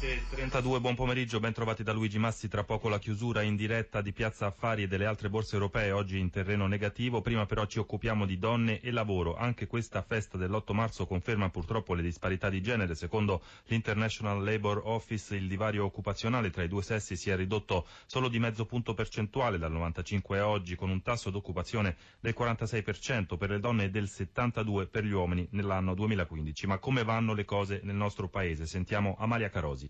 32, buon pomeriggio, ben trovati da Luigi Massi. Tra poco la chiusura in diretta di Piazza Affari e delle altre borse europee, oggi in terreno negativo. Prima però ci occupiamo di donne e lavoro. Anche questa festa dell'8 marzo conferma purtroppo le disparità di genere. Secondo l'International Labour Office il divario occupazionale tra i due sessi si è ridotto solo di mezzo punto percentuale dal 95 a oggi, con un tasso d'occupazione del 46% per le donne e del 72% per gli uomini nell'anno 2015. Ma come vanno le cose nel nostro paese? Sentiamo Amalia Carosi.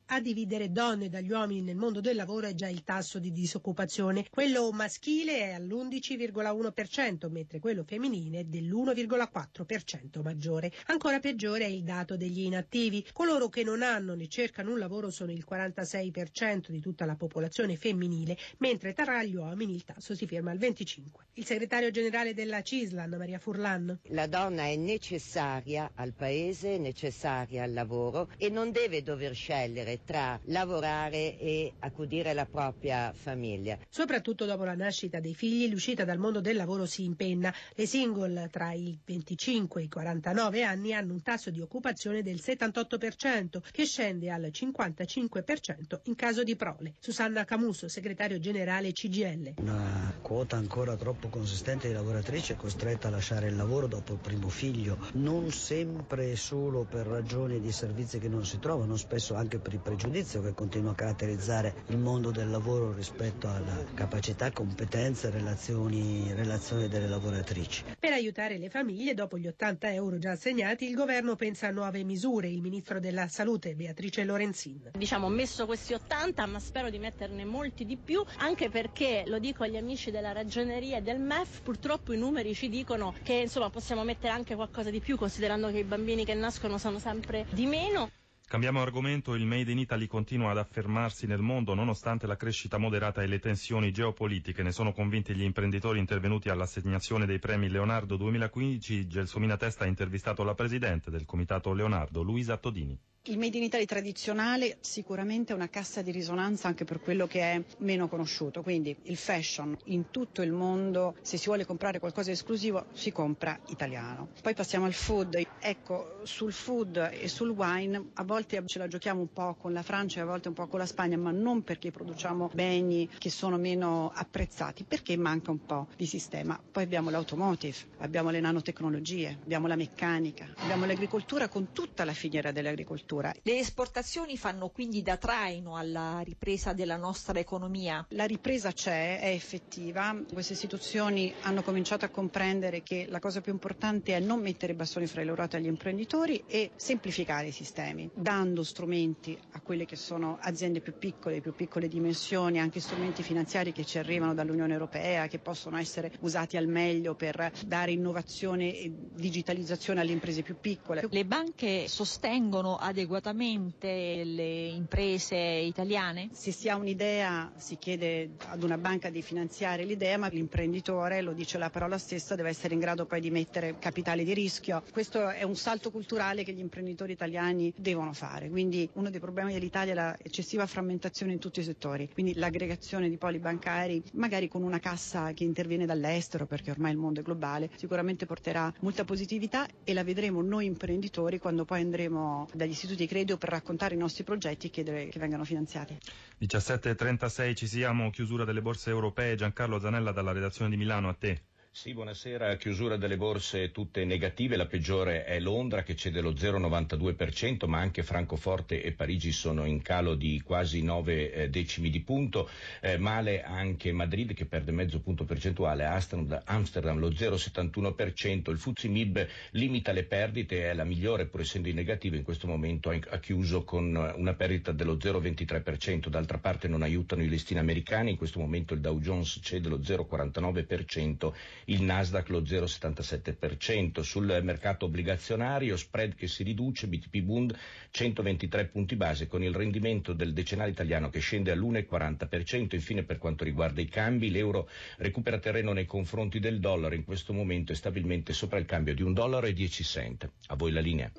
A dividere donne dagli uomini nel mondo del lavoro è già il tasso di disoccupazione. Quello maschile è all'11,1%, mentre quello femminile è dell'1,4% maggiore. Ancora peggiore è il dato degli inattivi. Coloro che non hanno né cercano un lavoro sono il 46% di tutta la popolazione femminile, mentre tra gli uomini il tasso si ferma al 25%. Il segretario generale della CISLAN, Maria Furlan. La donna è necessaria al paese, necessaria al lavoro e non deve dover scegliere tra lavorare e accudire la propria famiglia. Soprattutto dopo la nascita dei figli, l'uscita dal mondo del lavoro si impenna. Le single tra i 25 e i 49 anni hanno un tasso di occupazione del 78%, che scende al 55% in caso di prole. Susanna Camuso, segretario generale CGL. Una quota ancora troppo consistente di lavoratrici è costretta a lasciare il lavoro dopo il primo figlio, non sempre solo per ragioni di servizi che non si trovano, spesso anche per i pregiudizio che continua a caratterizzare il mondo del lavoro rispetto alla capacità, competenze e relazioni, relazioni delle lavoratrici. Per aiutare le famiglie, dopo gli 80 euro già assegnati, il governo pensa a nuove misure. Il ministro della Salute, Beatrice Lorenzin. Diciamo, ho messo questi 80, ma spero di metterne molti di più, anche perché, lo dico agli amici della ragioneria e del MEF, purtroppo i numeri ci dicono che insomma, possiamo mettere anche qualcosa di più, considerando che i bambini che nascono sono sempre di meno. Cambiamo argomento, il Made in Italy continua ad affermarsi nel mondo nonostante la crescita moderata e le tensioni geopolitiche. Ne sono convinti gli imprenditori intervenuti all'assegnazione dei premi Leonardo 2015. Gelsomina Testa ha intervistato la presidente del comitato Leonardo, Luisa Todini. Il Made in Italy tradizionale sicuramente è una cassa di risonanza anche per quello che è meno conosciuto, quindi il fashion in tutto il mondo, se si vuole comprare qualcosa di esclusivo si compra italiano. Poi passiamo al food, ecco sul food e sul wine a volte ce la giochiamo un po' con la Francia e a volte un po' con la Spagna, ma non perché produciamo beni che sono meno apprezzati, perché manca un po' di sistema. Poi abbiamo l'automotive, abbiamo le nanotecnologie, abbiamo la meccanica, abbiamo l'agricoltura con tutta la filiera dell'agricoltura agricoltura. Le esportazioni fanno quindi da traino alla ripresa della nostra economia? La ripresa c'è, è effettiva. Queste istituzioni hanno cominciato a comprendere che la cosa più importante è non mettere bastoni fra le ruote agli imprenditori e semplificare i sistemi, dando strumenti a quelle che sono aziende più piccole, più piccole dimensioni, anche strumenti finanziari che ci arrivano dall'Unione Europea, che possono essere usati al meglio per dare innovazione e digitalizzazione alle imprese più piccole. Le banche sostengono adeguatamente adeguatamente le imprese italiane? Se si ha un'idea si chiede ad una banca di finanziare l'idea, ma l'imprenditore, lo dice la parola stessa, deve essere in grado poi di mettere capitale di rischio. Questo è un salto culturale che gli imprenditori italiani devono fare. Quindi uno dei problemi dell'Italia è l'eccessiva frammentazione in tutti i settori. Quindi l'aggregazione di poli bancari, magari con una cassa che interviene dall'estero, perché ormai il mondo è globale, sicuramente porterà molta positività e la vedremo noi imprenditori quando poi andremo dagli istituti istituti di credito per raccontare i nostri progetti e chiedere che vengano finanziati. 17.36 ci siamo, chiusura delle borse europee. Giancarlo Zanella dalla redazione di Milano, a te. Sì, buonasera. Chiusura delle borse tutte negative. La peggiore è Londra che cede lo 0,92%, ma anche Francoforte e Parigi sono in calo di quasi 9 eh, decimi di punto. Eh, male anche Madrid che perde mezzo punto percentuale, Amsterdam, lo 0,71%. Il Fuzzi Mib limita le perdite, è la migliore pur essendo in negativo. In questo momento ha chiuso con una perdita dello 0,23%. D'altra parte non aiutano i listini americani. In questo momento il Dow Jones cede lo 0,49% il Nasdaq lo 0,77%, sul mercato obbligazionario spread che si riduce, BTP Bund 123 punti base con il rendimento del decennale italiano che scende all'1,40%, infine per quanto riguarda i cambi l'euro recupera terreno nei confronti del dollaro, in questo momento è stabilmente sopra il cambio di un dollaro e 10 cent. A voi la linea.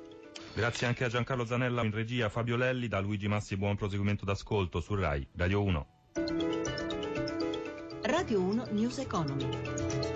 Grazie anche a Giancarlo Zanella in regia, Fabio Lelli, da Luigi Massi buon proseguimento d'ascolto su RAI, Radio 1. Radio 1 News Economy.